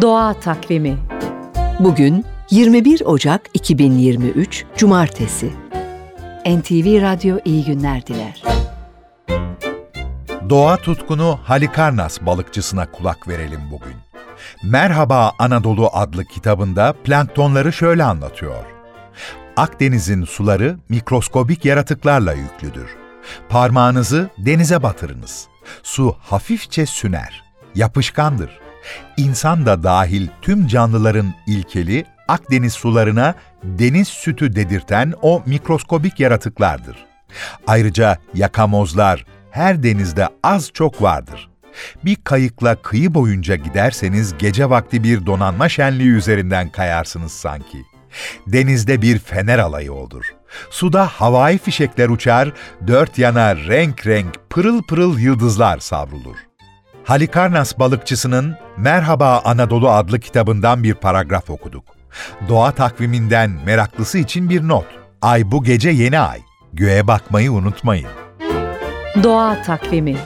Doğa Takvimi Bugün 21 Ocak 2023 Cumartesi. NTV Radyo iyi günler diler. Doğa tutkunu Halikarnas balıkçısına kulak verelim bugün. Merhaba Anadolu adlı kitabında planktonları şöyle anlatıyor. Akdeniz'in suları mikroskobik yaratıklarla yüklüdür. Parmağınızı denize batırınız. Su hafifçe süner, yapışkandır. İnsan da dahil tüm canlıların ilkeli Akdeniz sularına deniz sütü dedirten o mikroskobik yaratıklardır. Ayrıca yakamozlar her denizde az çok vardır. Bir kayıkla kıyı boyunca giderseniz gece vakti bir donanma şenliği üzerinden kayarsınız sanki. Denizde bir fener alayı olur. Suda havai fişekler uçar, dört yana renk renk pırıl pırıl yıldızlar savrulur. Halikarnas balıkçısının Merhaba Anadolu adlı kitabından bir paragraf okuduk. Doğa takviminden meraklısı için bir not. Ay bu gece yeni ay. Göğe bakmayı unutmayın. Doğa Takvimi